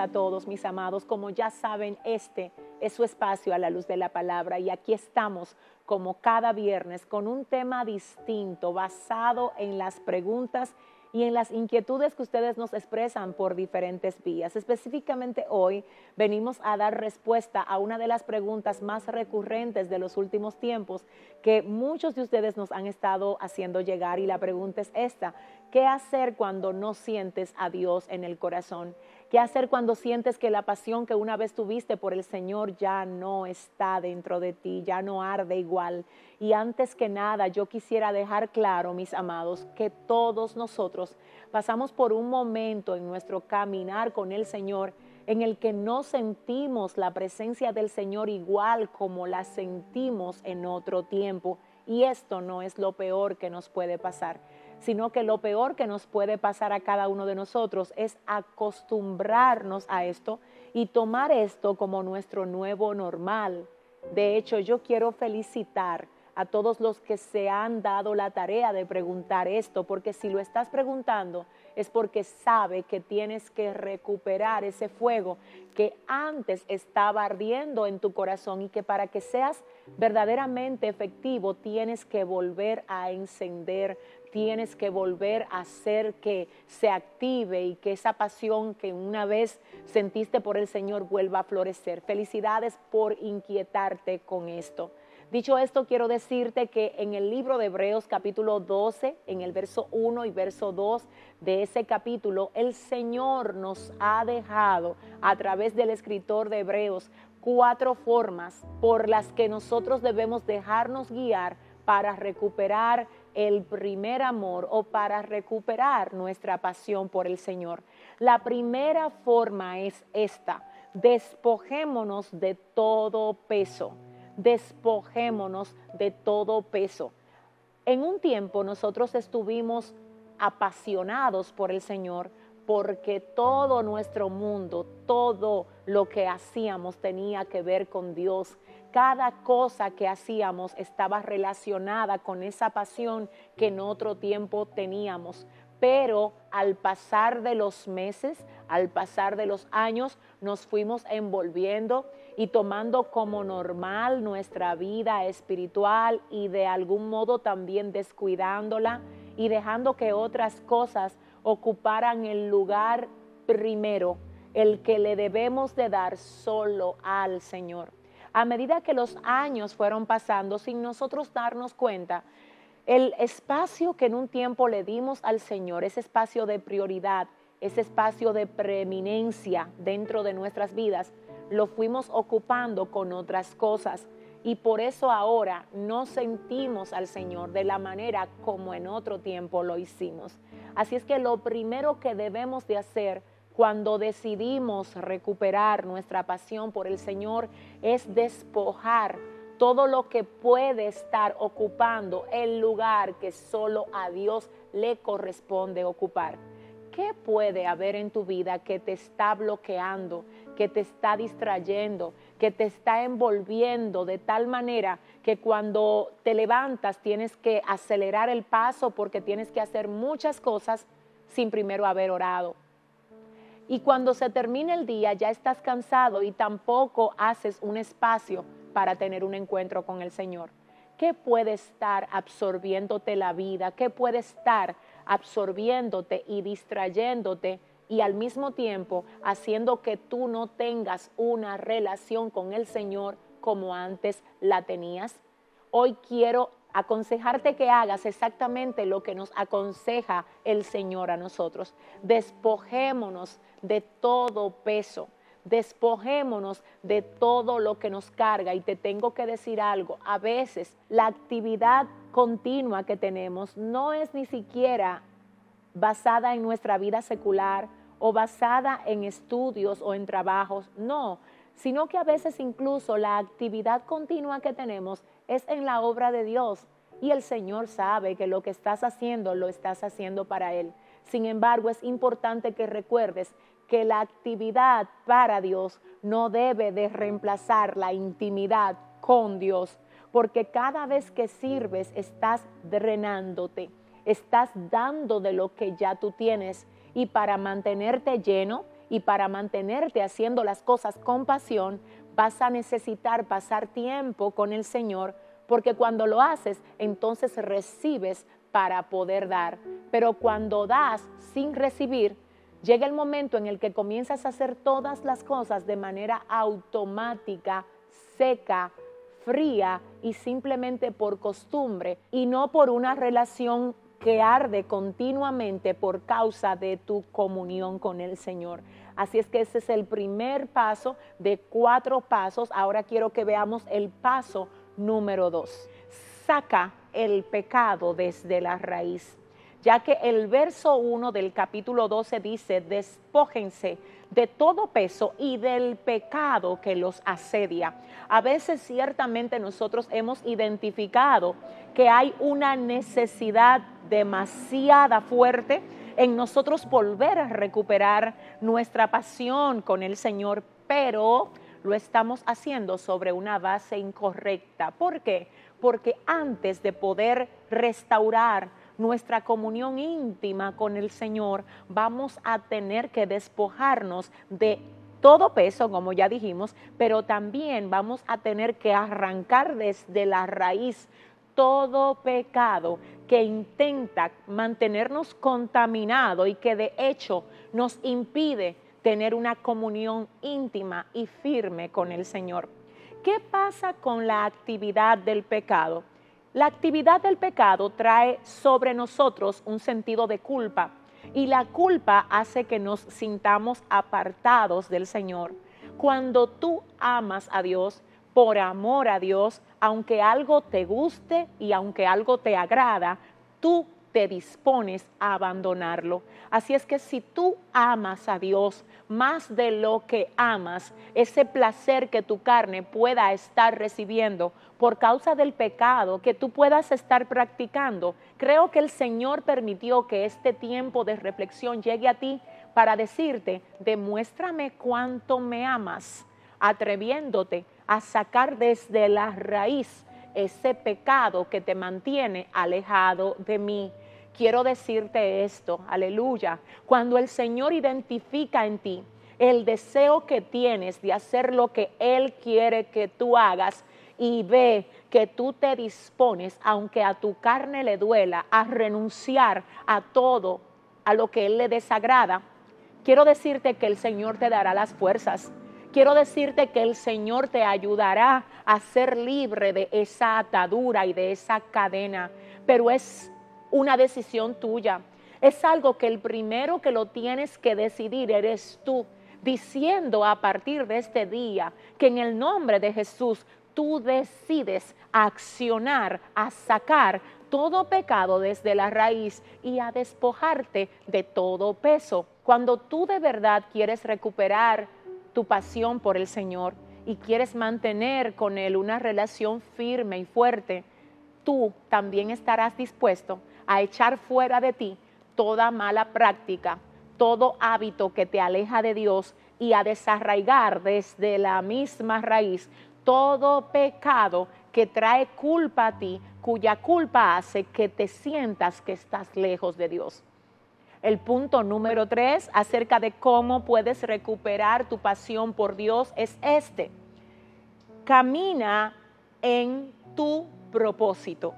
a todos, mis amados. Como ya saben, este es su espacio a la luz de la palabra y aquí estamos como cada viernes con un tema distinto basado en las preguntas y en las inquietudes que ustedes nos expresan por diferentes vías. Específicamente hoy venimos a dar respuesta a una de las preguntas más recurrentes de los últimos tiempos que muchos de ustedes nos han estado haciendo llegar y la pregunta es esta, ¿qué hacer cuando no sientes a Dios en el corazón? ¿Qué hacer cuando sientes que la pasión que una vez tuviste por el Señor ya no está dentro de ti, ya no arde igual? Y antes que nada, yo quisiera dejar claro, mis amados, que todos nosotros pasamos por un momento en nuestro caminar con el Señor en el que no sentimos la presencia del Señor igual como la sentimos en otro tiempo. Y esto no es lo peor que nos puede pasar sino que lo peor que nos puede pasar a cada uno de nosotros es acostumbrarnos a esto y tomar esto como nuestro nuevo normal. De hecho, yo quiero felicitar a todos los que se han dado la tarea de preguntar esto, porque si lo estás preguntando es porque sabe que tienes que recuperar ese fuego que antes estaba ardiendo en tu corazón y que para que seas verdaderamente efectivo tienes que volver a encender tienes que volver a hacer que se active y que esa pasión que una vez sentiste por el Señor vuelva a florecer. Felicidades por inquietarte con esto. Dicho esto, quiero decirte que en el libro de Hebreos capítulo 12, en el verso 1 y verso 2 de ese capítulo, el Señor nos ha dejado a través del escritor de Hebreos cuatro formas por las que nosotros debemos dejarnos guiar para recuperar el primer amor o para recuperar nuestra pasión por el Señor. La primera forma es esta, despojémonos de todo peso, despojémonos de todo peso. En un tiempo nosotros estuvimos apasionados por el Señor porque todo nuestro mundo, todo lo que hacíamos tenía que ver con Dios cada cosa que hacíamos estaba relacionada con esa pasión que en otro tiempo teníamos. Pero al pasar de los meses, al pasar de los años, nos fuimos envolviendo y tomando como normal nuestra vida espiritual y de algún modo también descuidándola y dejando que otras cosas ocuparan el lugar primero, el que le debemos de dar solo al Señor a medida que los años fueron pasando sin nosotros darnos cuenta, el espacio que en un tiempo le dimos al Señor, ese espacio de prioridad, ese espacio de preeminencia dentro de nuestras vidas, lo fuimos ocupando con otras cosas. Y por eso ahora no sentimos al Señor de la manera como en otro tiempo lo hicimos. Así es que lo primero que debemos de hacer cuando decidimos recuperar nuestra pasión por el Señor es despojar todo lo que puede estar ocupando el lugar que solo a Dios le corresponde ocupar. ¿Qué puede haber en tu vida que te está bloqueando, que te está distrayendo, que te está envolviendo de tal manera que cuando te levantas tienes que acelerar el paso porque tienes que hacer muchas cosas sin primero haber orado? Y cuando se termina el día ya estás cansado y tampoco haces un espacio para tener un encuentro con el Señor. ¿Qué puede estar absorbiéndote la vida? ¿Qué puede estar absorbiéndote y distrayéndote y al mismo tiempo haciendo que tú no tengas una relación con el Señor como antes la tenías? Hoy quiero aconsejarte que hagas exactamente lo que nos aconseja el Señor a nosotros. Despojémonos de todo peso. Despojémonos de todo lo que nos carga. Y te tengo que decir algo, a veces la actividad continua que tenemos no es ni siquiera basada en nuestra vida secular o basada en estudios o en trabajos, no, sino que a veces incluso la actividad continua que tenemos es en la obra de Dios. Y el Señor sabe que lo que estás haciendo lo estás haciendo para Él. Sin embargo, es importante que recuerdes que la actividad para Dios no debe de reemplazar la intimidad con Dios, porque cada vez que sirves estás drenándote, estás dando de lo que ya tú tienes y para mantenerte lleno Y para mantenerte haciendo las cosas con pasión, vas a necesitar pasar tiempo con el Señor, porque cuando lo haces, entonces recibes para poder dar. Pero cuando das sin recibir, llega el momento en el que comienzas a hacer todas las cosas de manera automática, seca, fría y simplemente por costumbre y no por una relación que arde continuamente por causa de tu comunión con el Señor. Así es que ese es el primer paso de cuatro pasos. Ahora quiero que veamos el paso número dos. Saca el pecado desde la raíz, ya que el verso 1 del capítulo 12 dice, despójense de todo peso y del pecado que los asedia. A veces ciertamente nosotros hemos identificado que hay una necesidad demasiada fuerte en nosotros volver a recuperar nuestra pasión con el Señor, pero lo estamos haciendo sobre una base incorrecta. ¿Por qué? Porque antes de poder restaurar nuestra comunión íntima con el Señor, vamos a tener que despojarnos de todo peso, como ya dijimos, pero también vamos a tener que arrancar desde la raíz todo pecado que intenta mantenernos contaminados y que de hecho nos impide tener una comunión íntima y firme con el Señor. ¿Qué pasa con la actividad del pecado? La actividad del pecado trae sobre nosotros un sentido de culpa y la culpa hace que nos sintamos apartados del Señor. Cuando tú amas a Dios, por amor a Dios, aunque algo te guste y aunque algo te agrada, tú te dispones a abandonarlo. Así es que si tú amas a Dios más de lo que amas, ese placer que tu carne pueda estar recibiendo por causa del pecado que tú puedas estar practicando, creo que el Señor permitió que este tiempo de reflexión llegue a ti para decirte, demuéstrame cuánto me amas, atreviéndote a sacar desde la raíz ese pecado que te mantiene alejado de mí. Quiero decirte esto, aleluya, cuando el Señor identifica en ti el deseo que tienes de hacer lo que Él quiere que tú hagas y ve que tú te dispones, aunque a tu carne le duela, a renunciar a todo, a lo que Él le desagrada, quiero decirte que el Señor te dará las fuerzas quiero decirte que el Señor te ayudará a ser libre de esa atadura y de esa cadena, pero es una decisión tuya. Es algo que el primero que lo tienes que decidir eres tú, diciendo a partir de este día que en el nombre de Jesús tú decides accionar, a sacar todo pecado desde la raíz y a despojarte de todo peso. Cuando tú de verdad quieres recuperar tu pasión por el Señor y quieres mantener con Él una relación firme y fuerte, tú también estarás dispuesto a echar fuera de ti toda mala práctica, todo hábito que te aleja de Dios y a desarraigar desde la misma raíz todo pecado que trae culpa a ti, cuya culpa hace que te sientas que estás lejos de Dios. El punto número tres acerca de cómo puedes recuperar tu pasión por Dios es este. Camina en tu propósito.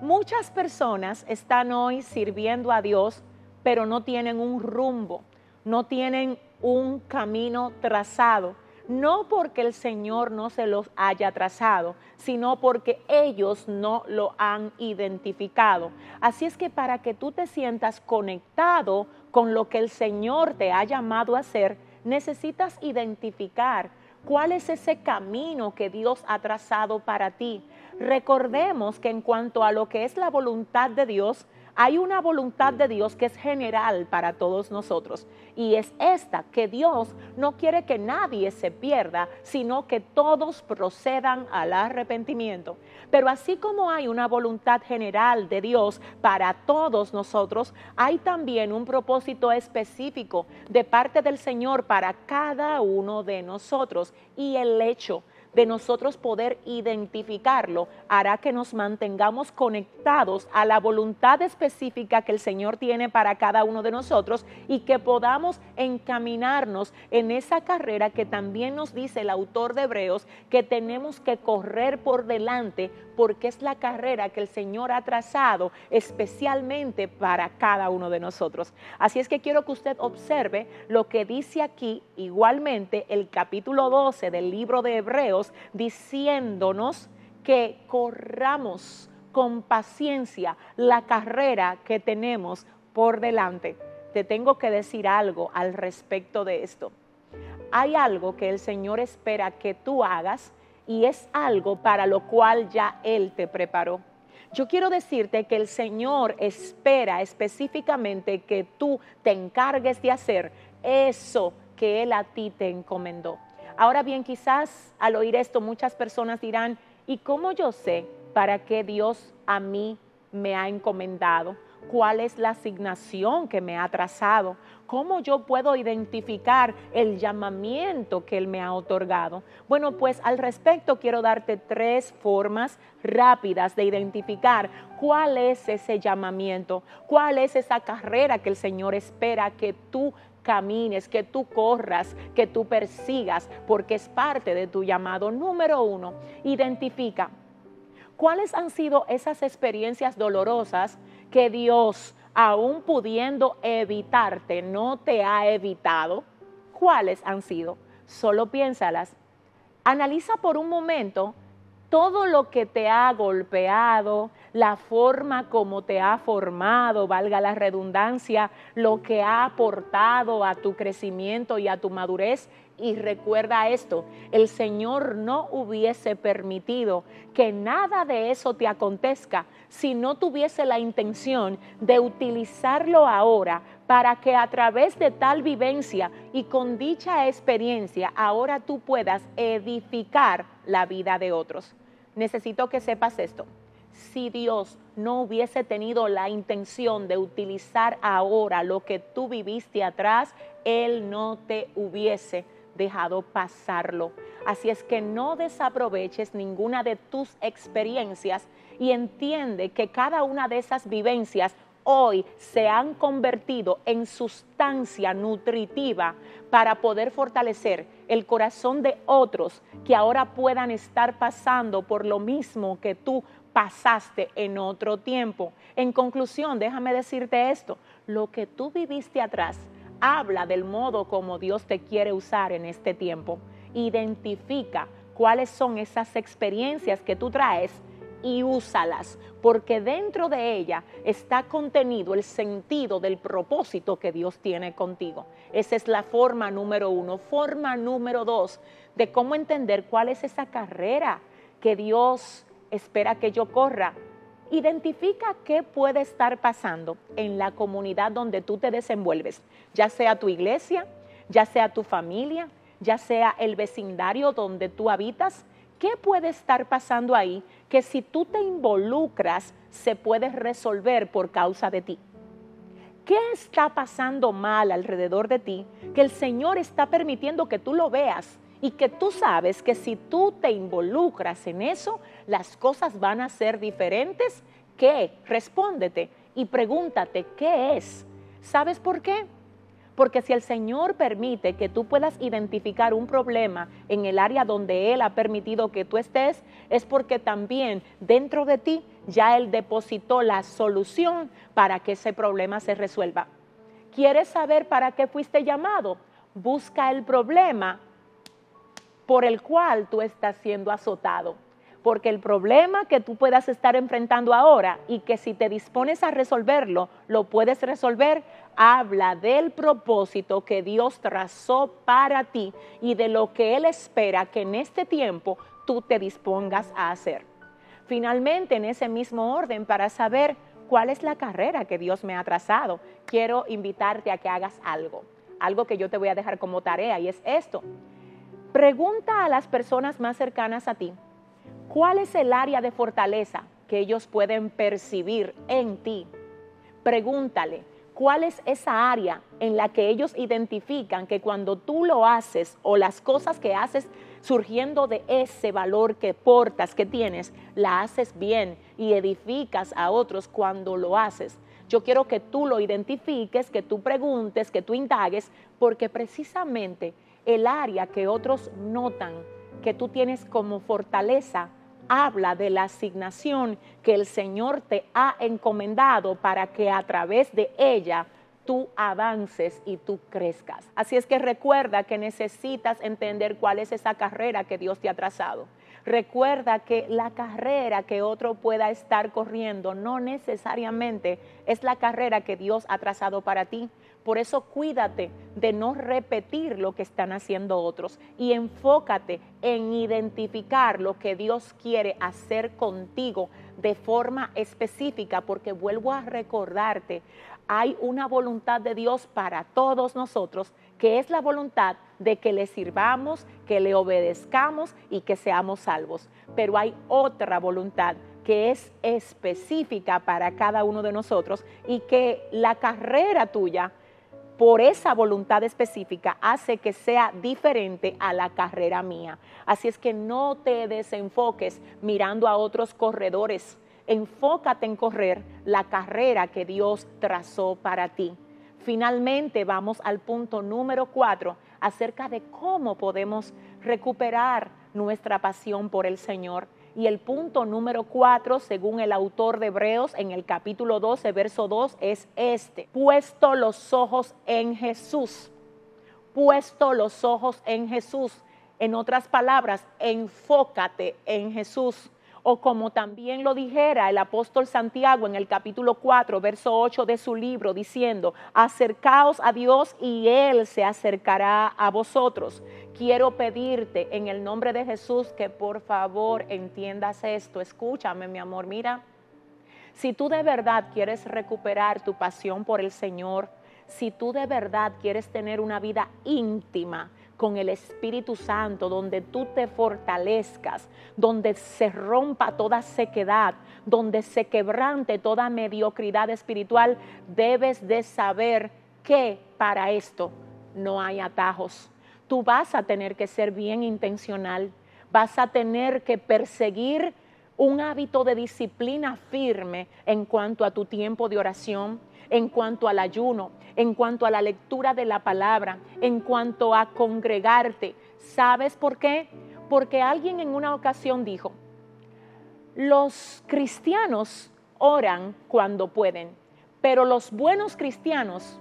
Muchas personas están hoy sirviendo a Dios, pero no tienen un rumbo, no tienen un camino trazado no porque el Señor no se los haya trazado, sino porque ellos no lo han identificado. Así es que para que tú te sientas conectado con lo que el Señor te ha llamado a hacer, necesitas identificar cuál es ese camino que Dios ha trazado para ti. Recordemos que en cuanto a lo que es la voluntad de Dios, hay una voluntad de Dios que es general para todos nosotros y es esta, que Dios no quiere que nadie se pierda, sino que todos procedan al arrepentimiento. Pero así como hay una voluntad general de Dios para todos nosotros, hay también un propósito específico de parte del Señor para cada uno de nosotros y el hecho de nosotros poder identificarlo, hará que nos mantengamos conectados a la voluntad específica que el Señor tiene para cada uno de nosotros y que podamos encaminarnos en esa carrera que también nos dice el autor de Hebreos que tenemos que correr por delante porque es la carrera que el Señor ha trazado especialmente para cada uno de nosotros. Así es que quiero que usted observe lo que dice aquí igualmente el capítulo 12 del libro de Hebreos, diciéndonos que corramos con paciencia la carrera que tenemos por delante. Te tengo que decir algo al respecto de esto. Hay algo que el Señor espera que tú hagas y es algo para lo cual ya Él te preparó. Yo quiero decirte que el Señor espera específicamente que tú te encargues de hacer eso que Él a ti te encomendó. Ahora bien, quizás al oír esto muchas personas dirán, ¿y cómo yo sé para qué Dios a mí me ha encomendado? cuál es la asignación que me ha trazado, cómo yo puedo identificar el llamamiento que Él me ha otorgado. Bueno, pues al respecto quiero darte tres formas rápidas de identificar cuál es ese llamamiento, cuál es esa carrera que el Señor espera que tú camines, que tú corras, que tú persigas, porque es parte de tu llamado. Número uno, identifica cuáles han sido esas experiencias dolorosas que Dios, aún pudiendo evitarte, no te ha evitado, ¿cuáles han sido? Solo piénsalas. Analiza por un momento todo lo que te ha golpeado, la forma como te ha formado, valga la redundancia, lo que ha aportado a tu crecimiento y a tu madurez. Y recuerda esto, el Señor no hubiese permitido que nada de eso te acontezca si no tuviese la intención de utilizarlo ahora para que a través de tal vivencia y con dicha experiencia ahora tú puedas edificar la vida de otros. Necesito que sepas esto si Dios no hubiese tenido la intención de utilizar ahora lo que tú viviste atrás, Él no te hubiese dejado pasarlo. Así es que no desaproveches ninguna de tus experiencias y entiende que cada una de esas vivencias hoy se han convertido en sustancia nutritiva para poder fortalecer el corazón de otros que ahora puedan estar pasando por lo mismo que tú pasaste en otro tiempo. En conclusión, déjame decirte esto, lo que tú viviste atrás habla del modo como Dios te quiere usar en este tiempo. Identifica cuáles son esas experiencias que tú traes y úsalas, porque dentro de ella está contenido el sentido del propósito que Dios tiene contigo. Esa es la forma número uno. Forma número dos de cómo entender cuál es esa carrera que Dios espera que yo corra. Identifica qué puede estar pasando en la comunidad donde tú te desenvuelves, ya sea tu iglesia, ya sea tu familia, ya sea el vecindario donde tú habitas. ¿Qué puede estar pasando ahí que si tú te involucras se puede resolver por causa de ti? ¿Qué está pasando mal alrededor de ti que el Señor está permitiendo que tú lo veas y que tú sabes que si tú te involucras en eso, las cosas van a ser diferentes. ¿Qué? Respóndete y pregúntate, ¿qué es? ¿Sabes por qué? Porque si el Señor permite que tú puedas identificar un problema en el área donde Él ha permitido que tú estés, es porque también dentro de ti ya Él depositó la solución para que ese problema se resuelva. ¿Quieres saber para qué fuiste llamado? Busca el problema por el cual tú estás siendo azotado. Porque el problema que tú puedas estar enfrentando ahora y que si te dispones a resolverlo, lo puedes resolver, habla del propósito que Dios trazó para ti y de lo que Él espera que en este tiempo tú te dispongas a hacer. Finalmente, en ese mismo orden, para saber cuál es la carrera que Dios me ha trazado, quiero invitarte a que hagas algo, algo que yo te voy a dejar como tarea y es esto Pregunta a las personas más cercanas a ti, ¿cuál es el área de fortaleza que ellos pueden percibir en ti? Pregúntale, cuál es esa área en la que ellos identifican que cuando tú lo haces o las cosas que haces surgiendo de ese valor que portas, que tienes, la haces bien y edificas a otros cuando lo haces. Yo quiero que tú lo identifiques, que tú preguntes, que tú indagues, porque precisamente el área que otros notan que tú tienes como fortaleza habla de la asignación que el Señor te ha encomendado para que a través de ella tú avances y tú crezcas. Así es que recuerda que necesitas entender cuál es esa carrera que Dios te ha trazado. Recuerda que la carrera que otro pueda estar corriendo no necesariamente es la carrera que Dios ha trazado para ti. Por eso cuídate de no repetir lo que están haciendo otros y enfócate en identificar lo que Dios quiere hacer contigo de forma específica, porque vuelvo a recordarte, hay una voluntad de Dios para todos nosotros, que es la voluntad de que le sirvamos, que le obedezcamos y que seamos salvos. Pero hay otra voluntad que es específica para cada uno de nosotros y que la carrera tuya por esa voluntad específica hace que sea diferente a la carrera mía. Así es que no te desenfoques mirando a otros corredores. Enfócate en correr la carrera que Dios trazó para ti. Finalmente vamos al punto número cuatro acerca de cómo podemos recuperar nuestra pasión por el Señor. Y el punto número cuatro, según el autor de Hebreos en el capítulo 12, verso 2, es este. Puesto los ojos en Jesús. Puesto los ojos en Jesús. En otras palabras, enfócate en Jesús. O como también lo dijera el apóstol Santiago en el capítulo 4, verso 8 de su libro, diciendo, acercaos a Dios y Él se acercará a vosotros quiero pedirte en el nombre de Jesús que por favor entiendas esto. Escúchame, mi amor. Mira, si tú de verdad quieres recuperar tu pasión por el Señor, si tú de verdad quieres tener una vida íntima, con el Espíritu Santo, donde tú te fortalezcas, donde se rompa toda sequedad, donde se quebrante toda mediocridad espiritual, debes de saber que para esto no hay atajos. Tú vas a tener que ser bien intencional, vas a tener que perseguir un hábito de disciplina firme en cuanto a tu tiempo de oración, en cuanto al ayuno, en cuanto a la lectura de la palabra, en cuanto a congregarte. ¿Sabes por qué? Porque alguien en una ocasión dijo, los cristianos oran cuando pueden, pero los buenos cristianos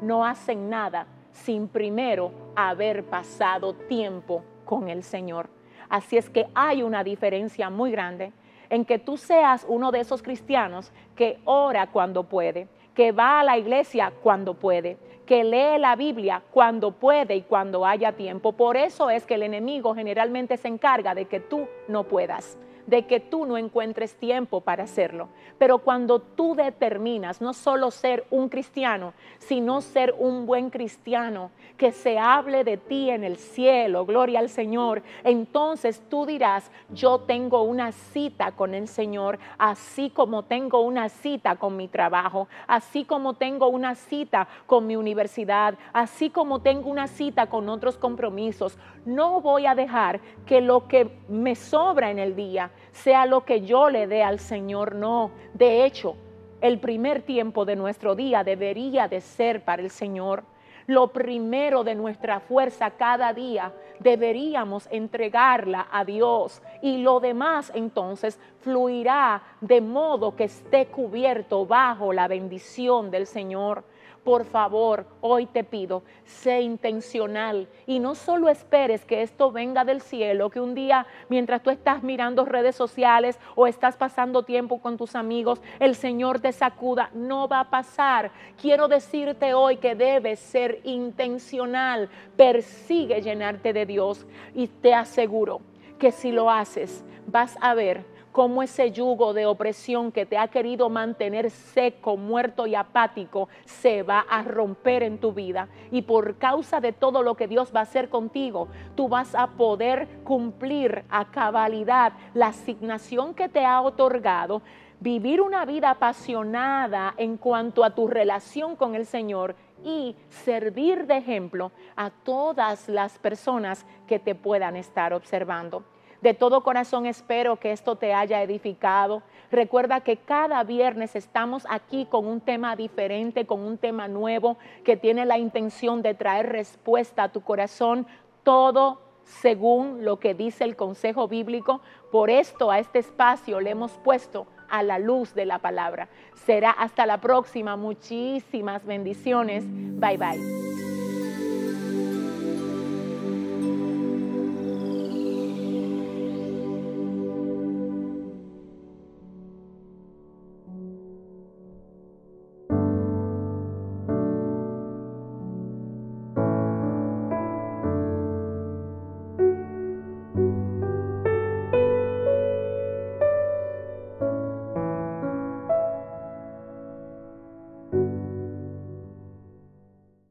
no hacen nada sin primero haber pasado tiempo con el Señor. Así es que hay una diferencia muy grande en que tú seas uno de esos cristianos que ora cuando puede, que va a la iglesia cuando puede, que lee la Biblia cuando puede y cuando haya tiempo. Por eso es que el enemigo generalmente se encarga de que tú no puedas de que tú no encuentres tiempo para hacerlo. Pero cuando tú determinas no solo ser un cristiano, sino ser un buen cristiano, que se hable de ti en el cielo, gloria al Señor, entonces tú dirás, yo tengo una cita con el Señor, así como tengo una cita con mi trabajo, así como tengo una cita con mi universidad, así como tengo una cita con otros compromisos. No voy a dejar que lo que me sobra en el día sea lo que yo le dé al Señor, no. De hecho, el primer tiempo de nuestro día debería de ser para el Señor. Lo primero de nuestra fuerza cada día deberíamos entregarla a Dios y lo demás entonces fluirá de modo que esté cubierto bajo la bendición del Señor. Por favor, hoy te pido, sé intencional y no solo esperes que esto venga del cielo, que un día mientras tú estás mirando redes sociales o estás pasando tiempo con tus amigos, el Señor te sacuda. No va a pasar. Quiero decirte hoy que debes ser intencional. Persigue llenarte de Dios y te aseguro que si lo haces, vas a ver cómo ese yugo de opresión que te ha querido mantener seco, muerto y apático se va a romper en tu vida. Y por causa de todo lo que Dios va a hacer contigo, tú vas a poder cumplir a cabalidad la asignación que te ha otorgado vivir una vida apasionada en cuanto a tu relación con el Señor y servir de ejemplo a todas las personas que te puedan estar observando. De todo corazón espero que esto te haya edificado. Recuerda que cada viernes estamos aquí con un tema diferente, con un tema nuevo que tiene la intención de traer respuesta a tu corazón, todo según lo que dice el consejo bíblico. Por esto a este espacio le hemos puesto a la luz de la palabra. Será hasta la próxima. Muchísimas bendiciones. Bye bye.